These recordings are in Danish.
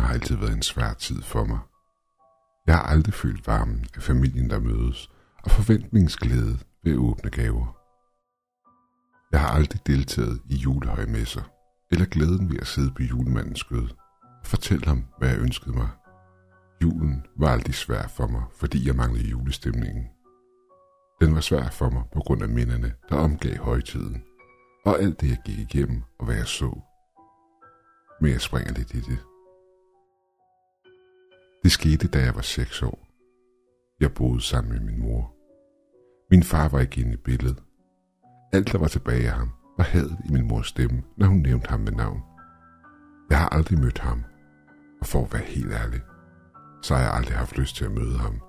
har altid været en svær tid for mig. Jeg har aldrig følt varmen af familien, der mødes, og forventningsglæde ved åbne gaver. Jeg har aldrig deltaget i julehøjmesser, eller glæden ved at sidde på julemandens skød og fortælle ham, hvad jeg ønskede mig. Julen var aldrig svær for mig, fordi jeg manglede julestemningen. Den var svær for mig på grund af minderne, der omgav højtiden, og alt det, jeg gik igennem og hvad jeg så. Men jeg springer lidt i det. Det skete, da jeg var 6 år. Jeg boede sammen med min mor. Min far var ikke inde i billedet. Alt, der var tilbage af ham, var hadet i min mors stemme, når hun nævnte ham med navn. Jeg har aldrig mødt ham, og for at være helt ærlig, så har jeg aldrig haft lyst til at møde ham.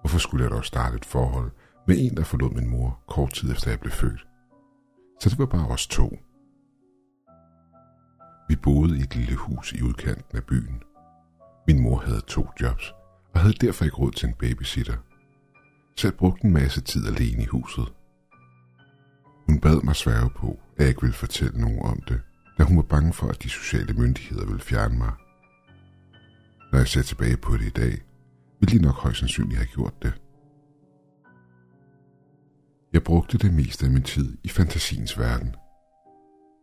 Hvorfor skulle jeg dog starte et forhold med en, der forlod min mor kort tid efter jeg blev født? Så det var bare os to. Vi boede i et lille hus i udkanten af byen. Min mor havde to jobs, og havde derfor ikke råd til en babysitter. Så jeg brugte en masse tid alene i huset. Hun bad mig sværge på, at jeg ikke ville fortælle nogen om det, da hun var bange for, at de sociale myndigheder ville fjerne mig. Når jeg ser tilbage på det i dag, ville de nok højst sandsynligt have gjort det. Jeg brugte det meste af min tid i fantasiens verden.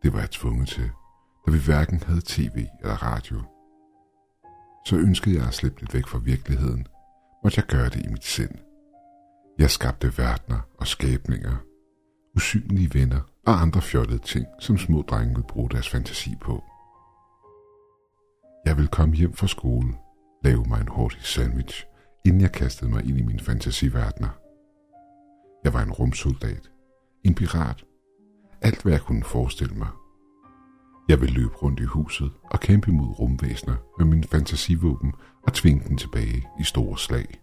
Det var jeg tvunget til, da vi hverken havde tv eller radio. Så ønskede jeg at slippe lidt væk fra virkeligheden, måtte jeg gøre det i mit sind. Jeg skabte verdener og skabninger, usynlige venner og andre fjollede ting, som små drenge ville bruge deres fantasi på. Jeg vil komme hjem fra skole, lave mig en hurtig sandwich, inden jeg kastede mig ind i mine fantasiverdener. Jeg var en rumsoldat, en pirat, alt hvad jeg kunne forestille mig. Jeg vil løbe rundt i huset og kæmpe mod rumvæsener med min fantasivåben og tvinge den tilbage i store slag.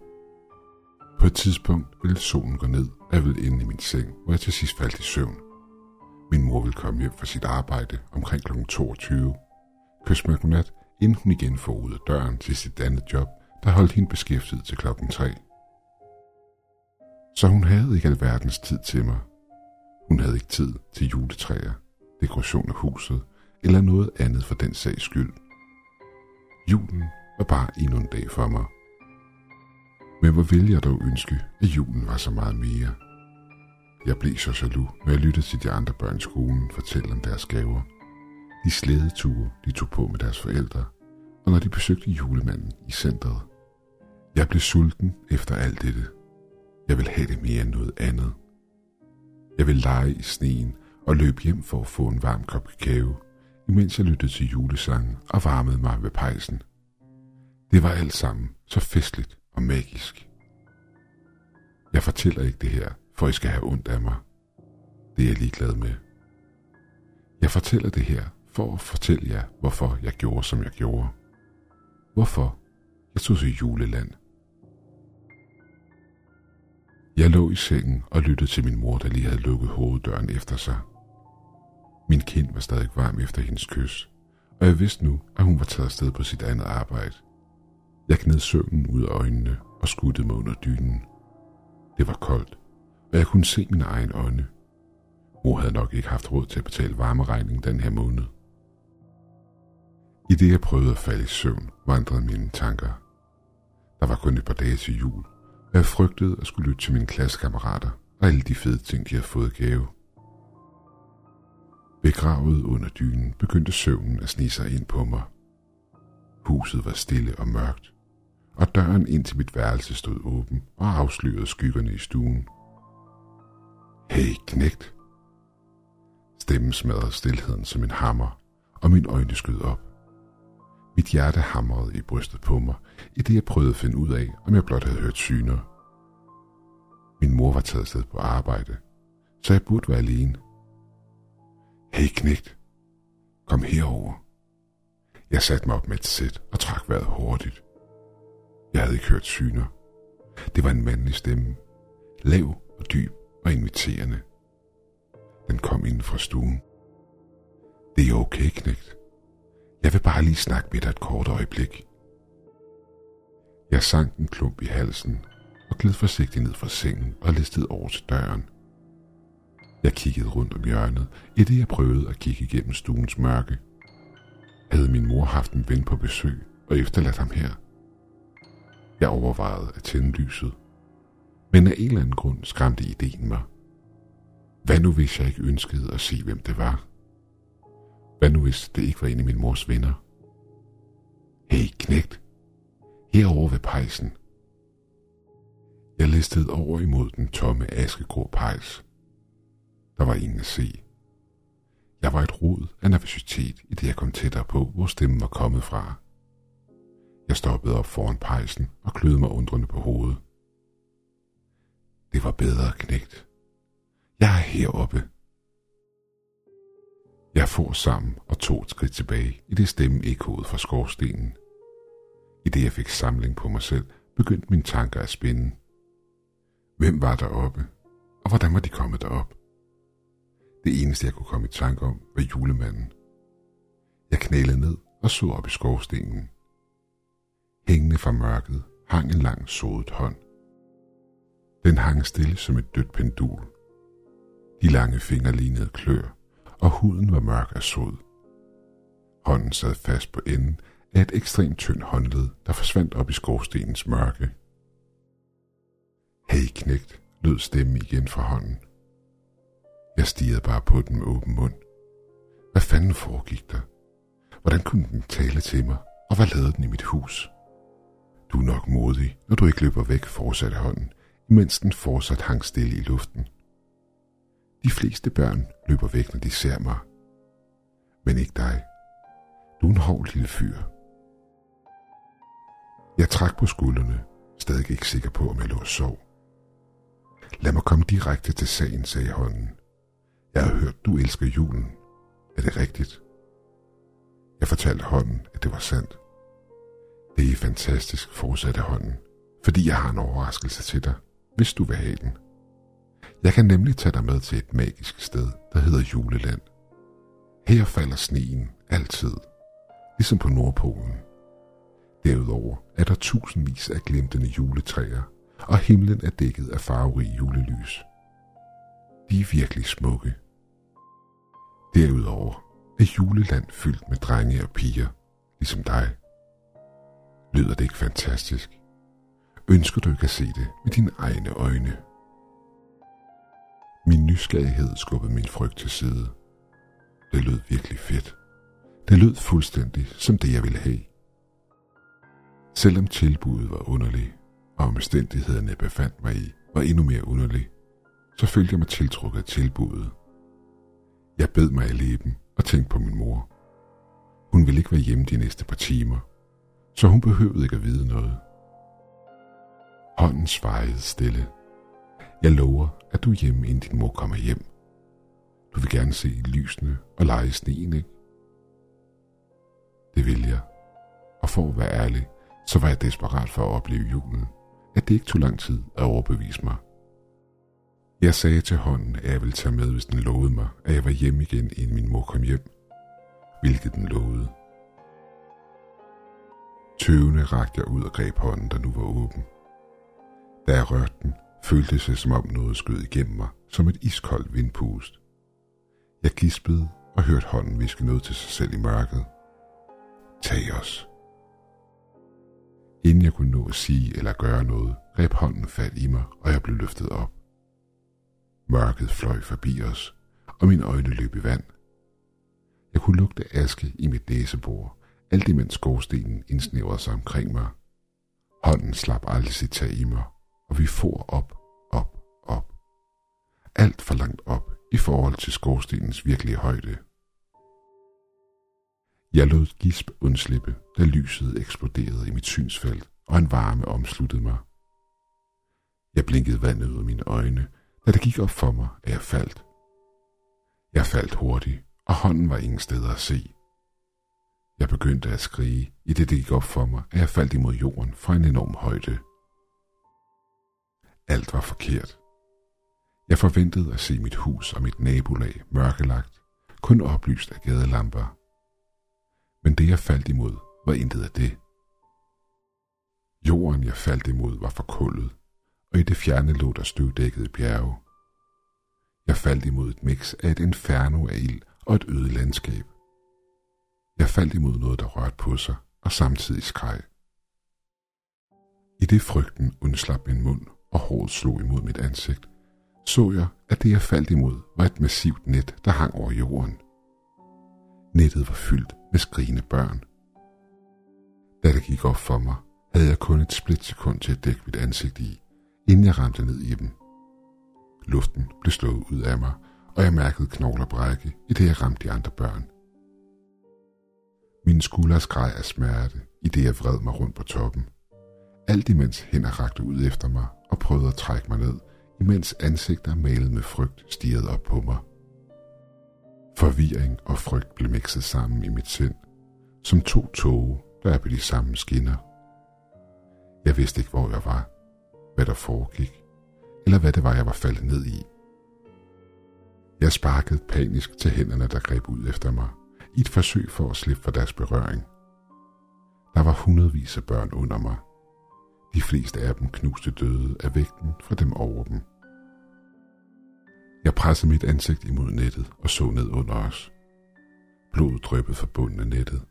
På et tidspunkt ville solen gå ned, og jeg ville ende i min seng, hvor jeg til sidst faldt i søvn. Min mor ville komme hjem fra sit arbejde omkring kl. 22. Kys mig godnat, inden hun igen får ud af døren til sit andet job, der holdt hende beskæftiget til klokken 3. Så hun havde ikke alverdens tid til mig. Hun havde ikke tid til juletræer, dekoration af huset eller noget andet for den sags skyld. Julen var bare endnu en dag for mig. Men hvor ville jeg dog ønske, at julen var så meget mere. Jeg blev så jaloux, når jeg lyttede til de andre børn i skolen fortælle om deres gaver. De slædeture, de tog på med deres forældre, og når de besøgte julemanden i centret. Jeg blev sulten efter alt dette. Jeg vil have det mere end noget andet. Jeg vil lege i sneen og løbe hjem for at få en varm kop kakao, imens jeg lyttede til julesangen og varmede mig ved pejsen. Det var alt sammen så festligt og magisk. Jeg fortæller ikke det her, for I skal have ondt af mig. Det er jeg ligeglad med. Jeg fortæller det her for at fortælle jer, hvorfor jeg gjorde, som jeg gjorde. Hvorfor jeg tog til juleland. Jeg lå i sengen og lyttede til min mor, der lige havde lukket hoveddøren efter sig. Min kind var stadig varm efter hendes kys, og jeg vidste nu, at hun var taget afsted på sit andet arbejde. Jeg kned søvnen ud af øjnene og skuttede mig under dynen. Det var koldt, og jeg kunne se min egen øjne. Mor havde nok ikke haft råd til at betale varmeregningen den her måned. I det jeg prøvede at falde i søvn, vandrede mine tanker. Der var kun et par dage til jul, og jeg frygtede at skulle lytte til mine klassekammerater og alle de fede ting, de havde fået gave. Begravet under dynen begyndte søvnen at snige sig ind på mig. Huset var stille og mørkt, og døren ind til mit værelse stod åben og afslørede skyggerne i stuen. Hey, knægt! Stemmen smadrede stilheden som en hammer, og mine øjne skød op. Mit hjerte hamrede i brystet på mig, i det jeg prøvede at finde ud af, om jeg blot havde hørt syner. Min mor var taget sted på arbejde, så jeg burde være alene. Hey knægt, kom herover. Jeg satte mig op med et sæt og trak vejret hurtigt. Jeg havde ikke hørt syner. Det var en mandlig stemme. Lav og dyb og inviterende. Den kom inden fra stuen. Det er okay, knægt. Jeg vil bare lige snakke med dig et kort øjeblik. Jeg sank en klump i halsen og gled forsigtigt ned fra sengen og listede over til døren. Jeg kiggede rundt om hjørnet, i det jeg prøvede at kigge igennem stuens mørke. Havde min mor haft en ven på besøg og efterladt ham her? Jeg overvejede at tænde lyset, men af en eller anden grund skræmte ideen mig. Hvad nu hvis jeg ikke ønskede at se, hvem det var? Hvad nu hvis det ikke var en af min mors venner? Hey, knægt. Herover ved pejsen. Jeg listede over imod den tomme askegrå pejs. Der var ingen at se. Jeg var et rod af nervøsitet, i det jeg kom tættere på, hvor stemmen var kommet fra. Jeg stoppede op foran pejsen og kløede mig undrende på hovedet. Det var bedre knægt. Jeg er heroppe. Jeg for sammen og tog et skridt tilbage, i det stemme ekkoede fra skorstenen. I det jeg fik samling på mig selv, begyndte mine tanker at spinde. Hvem var der oppe, og hvordan var de kommet derop? Det eneste, jeg kunne komme i tanke om, var julemanden. Jeg knælede ned og så op i skorstenen. Hængende fra mørket hang en lang sodet hånd. Den hang stille som et dødt pendul. De lange fingre lignede klør, og huden var mørk af sod. Hånden sad fast på enden af et ekstremt tyndt håndled, der forsvandt op i skorstenens mørke. Hey knægt, lød stemmen igen fra hånden. Jeg stirrede bare på den med åben mund. Hvad fanden foregik der? Hvordan kunne den tale til mig, og hvad lavede den i mit hus? Du er nok modig, når du ikke løber væk, fortsatte hånden, imens den fortsat hang stille i luften. De fleste børn løber væk, når de ser mig. Men ikke dig. Du er en hård lille fyr. Jeg trak på skuldrene, stadig ikke sikker på, om jeg lå og sov. Lad mig komme direkte til sagen, sagde hånden. Jeg har hørt, du elsker julen. Er det rigtigt? Jeg fortalte hånden, at det var sandt. Det er fantastisk, fortsatte hånden, fordi jeg har en overraskelse til dig, hvis du vil have den. Jeg kan nemlig tage dig med til et magisk sted, der hedder Juleland. Her falder sneen altid, ligesom på Nordpolen. Derudover er der tusindvis af glimtende juletræer, og himlen er dækket af farverige julelys. De er virkelig smukke. Derudover er juleland fyldt med drenge og piger, ligesom dig. Lyder det ikke fantastisk? Ønsker du ikke at se det med dine egne øjne? Min nysgerrighed skubbede min frygt til side. Det lød virkelig fedt. Det lød fuldstændig som det, jeg ville have. Selvom tilbuddet var underligt, og omstændighederne jeg befandt mig i var endnu mere underligt, så følte jeg mig tiltrukket af tilbuddet. Jeg bed mig i læben og tænkte på min mor. Hun ville ikke være hjemme de næste par timer, så hun behøvede ikke at vide noget. Hånden svejede stille. Jeg lover, at du er hjemme, inden din mor kommer hjem. Du vil gerne se lysene og lege i sneen, ikke? Det vil jeg. Og for at være ærlig, så var jeg desperat for at opleve julen, at det ikke tog lang tid at overbevise mig. Jeg sagde til hånden, at jeg ville tage med, hvis den lovede mig, at jeg var hjemme igen, inden min mor kom hjem. Hvilket den lovede. Tøvende rakte jeg ud og greb hånden, der nu var åben. Da jeg rørte den, følte det sig som om noget skød igennem mig, som et iskoldt vindpust. Jeg gispede og hørte hånden viske noget til sig selv i mørket. Tag os. Inden jeg kunne nå at sige eller gøre noget, greb hånden fat i mig, og jeg blev løftet op. Mørket fløj forbi os, og mine øjne løb i vand. Jeg kunne lugte aske i mit næsebor, alt imens skorstenen indsnævrede sig omkring mig. Hånden slap aldrig sit tag i mig, og vi for op, op, op. Alt for langt op i forhold til skorstenens virkelige højde. Jeg lod gisp undslippe, da lyset eksploderede i mit synsfelt, og en varme omsluttede mig. Jeg blinkede vandet ud af mine øjne, da det gik op for mig, at jeg faldt. Jeg faldt hurtigt, og hånden var ingen steder at se. Jeg begyndte at skrige, i det det gik op for mig, at jeg faldt imod jorden fra en enorm højde. Alt var forkert. Jeg forventede at se mit hus og mit nabolag mørkelagt, kun oplyst af gadelamper. Men det jeg faldt imod, var intet af det. Jorden jeg faldt imod var forkullet, og i det fjerne lå der støvdækkede bjerge. Jeg faldt imod et mix af et inferno af ild og et øde landskab. Jeg faldt imod noget, der rørte på sig, og samtidig skreg. I det frygten undslap min mund, og håret slog imod mit ansigt, så jeg, at det jeg faldt imod var et massivt net, der hang over jorden. Nettet var fyldt med skrigende børn. Da det gik op for mig, havde jeg kun et splitsekund til at dække mit ansigt i, inden jeg ramte ned i dem. Luften blev slået ud af mig, og jeg mærkede knogler brække, i det jeg ramte de andre børn. Mine skuldre skreg af smerte, i det jeg vred mig rundt på toppen. Alt imens hænder rakte ud efter mig og prøvede at trække mig ned, imens ansigter malet med frygt stirrede op på mig. Forvirring og frygt blev mixet sammen i mit sind, som to tåge, der er på de samme skinner. Jeg vidste ikke, hvor jeg var, hvad der foregik, eller hvad det var, jeg var faldet ned i. Jeg sparkede panisk til hænderne, der greb ud efter mig, i et forsøg for at slippe for deres berøring. Der var hundredvis af børn under mig. De fleste af dem knuste døde af vægten fra dem over dem. Jeg pressede mit ansigt imod nettet og så ned under os. Blodet dryppede fra bunden af nettet,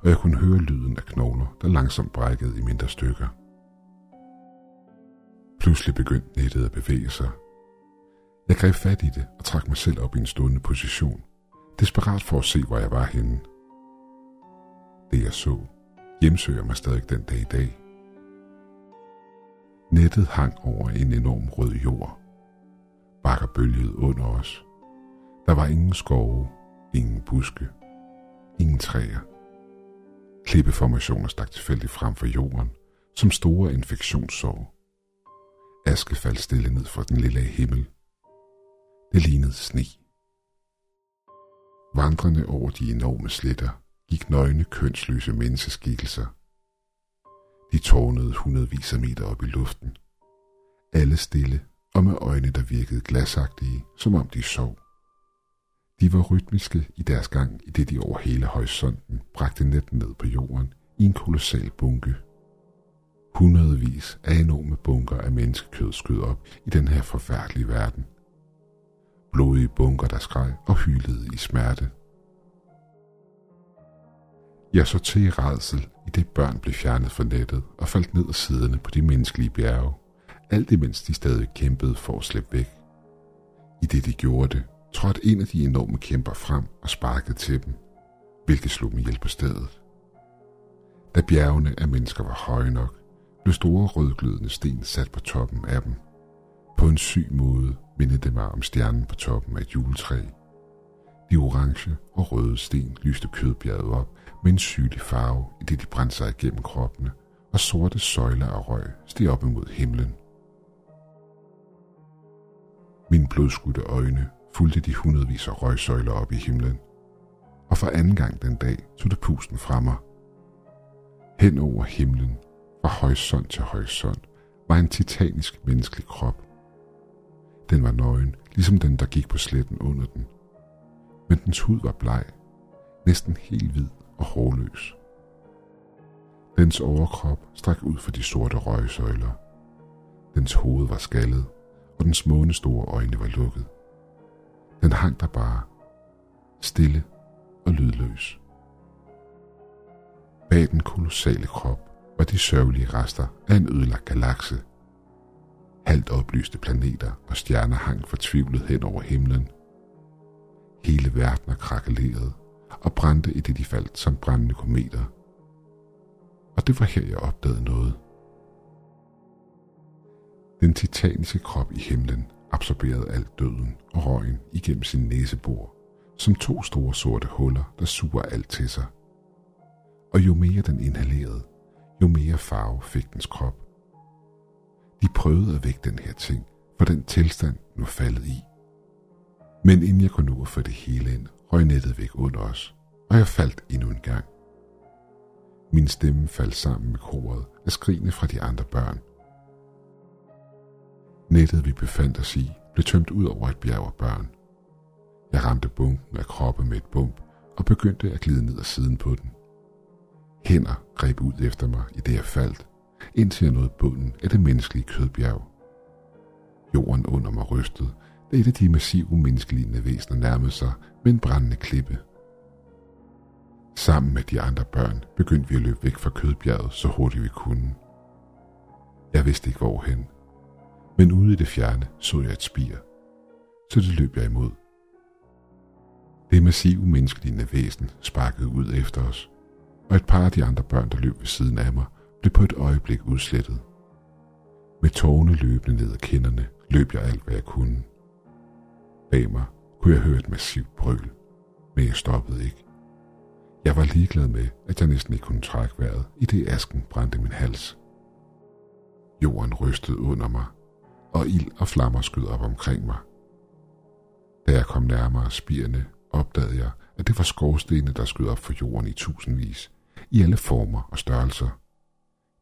og jeg kunne høre lyden af knogler, der langsomt brækkede i mindre stykker. Pludselig begyndte nettet at bevæge sig. Jeg greb fat i det og trak mig selv op i en stående position, desperat for at se, hvor jeg var henne. Det jeg så, hjemsøger mig stadig den dag i dag. Nettet hang over en enorm rød jord. Bakker bølgede under os. Der var ingen skove, ingen buske, ingen træer. Klippeformationer stak tilfældigt frem for jorden, som store infektionssår. Aske faldt stille ned fra den lille himmel. Det lignede sne. Vandrende over de enorme sletter gik nøgne, kønsløse menneskeskikkelser. De tårnede hundredvis af meter op i luften. Alle stille og med øjne, der virkede glasagtige, som om de sov. De var rytmiske i deres gang, i det de over hele horisonten bragte netten ned på jorden i en kolossal bunke. Hundredvis af enorme bunker af menneskekød skød op i den her forfærdelige verden. Blodige bunker, der skreg og hylede i smerte. Jeg så til i redsel, i det børn blev fjernet fra nettet og faldt ned ad siderne på de menneskelige bjerge, alt imens de stadig kæmpede for at slippe væk. I det de gjorde det, trådte en af de enorme kæmper frem og sparkede til dem, hvilket slog dem ihjel på stedet. Da bjergene af mennesker var høje nok, blev store rødglødende sten sat på toppen af dem. På en syg måde mindede det mig om stjernen på toppen af et juletræ. De orange og røde sten lyste kødbjerget op med en sygelig farve, i det de brændte sig igennem kroppene, og sorte søjler af røg steg op imod himlen. Mine blodskudte øjne fulgte de hundredvis af røgsøjler op i himlen, og for anden gang den dag tog det pusten fra mig. Hen over himlen, fra horisont til horisont, var en titanisk menneskelig krop. Den var nøgen, ligesom den, der gik på sletten under den. Men dens hud var bleg, næsten helt hvid og hårløs. Dens overkrop strak ud for de sorte røgsøjler. Dens hoved var skaldet, og dens månestore øjne var lukket. Den hang der bare, stille og lydløs. Bag den kolossale krop var de sørgelige rester af en ødelagt galakse. Halvt oplyste planeter og stjerner hang fortvivlet hen over himlen. Hele verden krakelerede og brændte i det de faldt som brændende kometer. Og det var her, jeg opdagede noget. Den titaniske krop i himlen absorberede alt døden og røgen igennem sin næsebor, som to store sorte huller, der suger alt til sig. Og jo mere den inhalerede, jo mere farve fik dens krop. De prøvede at vække den her ting, for den tilstand nu faldet i. Men inden jeg kunne nå at få det hele ind, røg nettet væk under os, og jeg faldt endnu en gang. Min stemme faldt sammen med koret af skrigene fra de andre børn – Nettet, vi befandt os i, blev tømt ud over et bjerg af børn. Jeg ramte bunken af kroppe med et bump og begyndte at glide ned ad siden på den. Hænder greb ud efter mig, i det jeg faldt, indtil jeg nåede bunden af det menneskelige kødbjerg. Jorden under mig rystede, da et af de massive menneskelignende væsener nærmede sig med en brændende klippe. Sammen med de andre børn begyndte vi at løbe væk fra kødbjerget så hurtigt vi kunne. Jeg vidste ikke hvorhen, men ude i det fjerne så jeg et spir, så det løb jeg imod. Det massive menneskelignende væsen sparkede ud efter os, og et par af de andre børn, der løb ved siden af mig, blev på et øjeblik udslettet. Med tårne løbende ned ad kinderne løb jeg alt, hvad jeg kunne. Bag mig kunne jeg høre et massivt brøl, men jeg stoppede ikke. Jeg var ligeglad med, at jeg næsten ikke kunne trække vejret, i det asken brændte min hals. Jorden rystede under mig, og ild og flammer skød op omkring mig. Da jeg kom nærmere spirene, opdagede jeg, at det var skorstene, der skød op for jorden i tusindvis, i alle former og størrelser.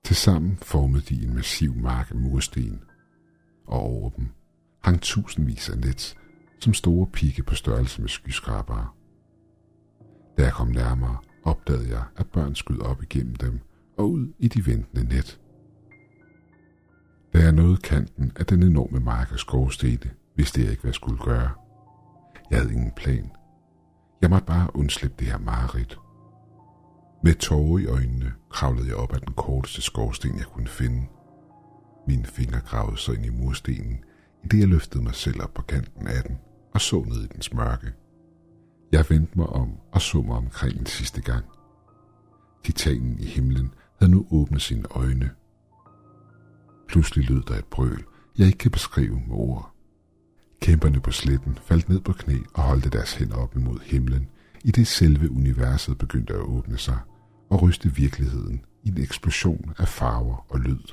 Tilsammen formede de en massiv mark af mursten, og over dem hang tusindvis af net, som store pigge på størrelse med skyskrabere. Da jeg kom nærmere, opdagede jeg, at børn skød op igennem dem og ud i de ventende net. Da jeg nåede kanten af den enorme mark af skovstene, vidste jeg ikke, hvad jeg skulle gøre. Jeg havde ingen plan. Jeg måtte bare undslippe det her mareridt. Med tårer i øjnene kravlede jeg op ad den korteste skorsten, jeg kunne finde. Mine fingre gravede sig ind i murstenen, i det jeg løftede mig selv op på kanten af den og så ned i dens mørke. Jeg vendte mig om og så mig omkring en sidste gang. Titanen i himlen havde nu åbnet sine øjne. Pludselig lød der et brøl, jeg ikke kan beskrive med ord. Kæmperne på sletten faldt ned på knæ og holdte deres hænder op imod himlen, i det selve universet begyndte at åbne sig og ryste virkeligheden i en eksplosion af farver og lyd.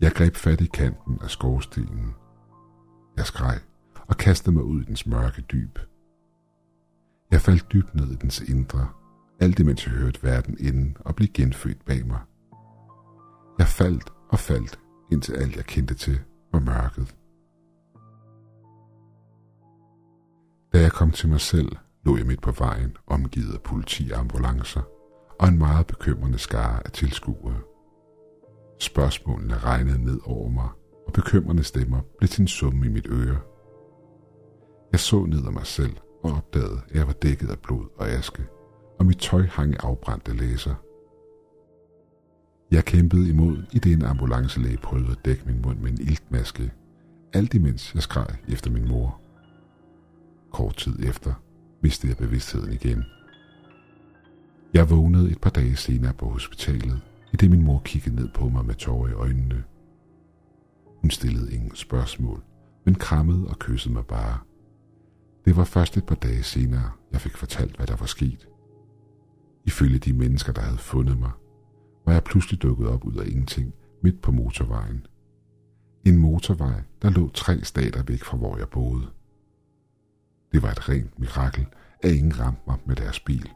Jeg greb fat i kanten af skorstenen. Jeg skreg og kastede mig ud i dens mørke dyb. Jeg faldt dybt ned i dens indre, alt imens jeg hørte verden inden og blev genfødt bag mig. Jeg faldt og faldt, indtil alt jeg kendte til var mørket. Da jeg kom til mig selv, lå jeg midt på vejen, omgivet af politi og ambulancer, og en meget bekymrende skare af tilskuere. Spørgsmålene regnede ned over mig, og bekymrende stemmer blev til en summe i mit øre. Jeg så ned af mig selv og opdagede, at jeg var dækket af blod og aske, og mit tøj hang i afbrændte læser. Jeg kæmpede imod, i det en ambulancelæge prøvede at dække min mund med en iltmaske, alt imens jeg skreg efter min mor. Kort tid efter mistede jeg bevidstheden igen. Jeg vågnede et par dage senere på hospitalet, i det min mor kiggede ned på mig med tårer i øjnene. Hun stillede ingen spørgsmål, men krammede og kyssede mig bare. Det var først et par dage senere, jeg fik fortalt, hvad der var sket. Ifølge de mennesker, der havde fundet mig, var jeg pludselig dukket op ud af ingenting midt på motorvejen. En motorvej, der lå tre stater væk fra hvor jeg boede. Det var et rent mirakel, at ingen ramte mig med deres bil.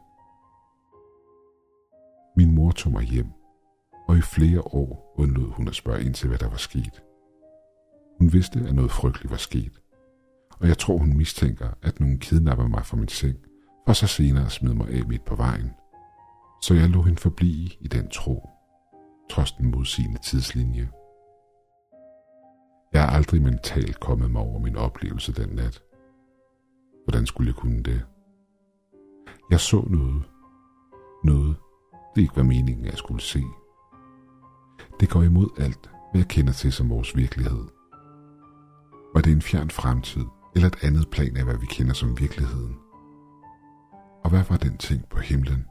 Min mor tog mig hjem, og i flere år undlod hun at spørge ind til, hvad der var sket. Hun vidste, at noget frygteligt var sket, og jeg tror, hun mistænker, at nogen kidnapper mig fra min seng, for så senere smed mig af midt på vejen. Så jeg lå hende forblive i den tro, trods den modsigende tidslinje. Jeg er aldrig mentalt kommet mig over min oplevelse den nat. Hvordan skulle jeg kunne det? Jeg så noget. Noget, det ikke var meningen, jeg skulle se. Det går imod alt, hvad jeg kender til som vores virkelighed. Var det en fjern fremtid, eller et andet plan af, hvad vi kender som virkeligheden? Og hvad var den ting på himlen,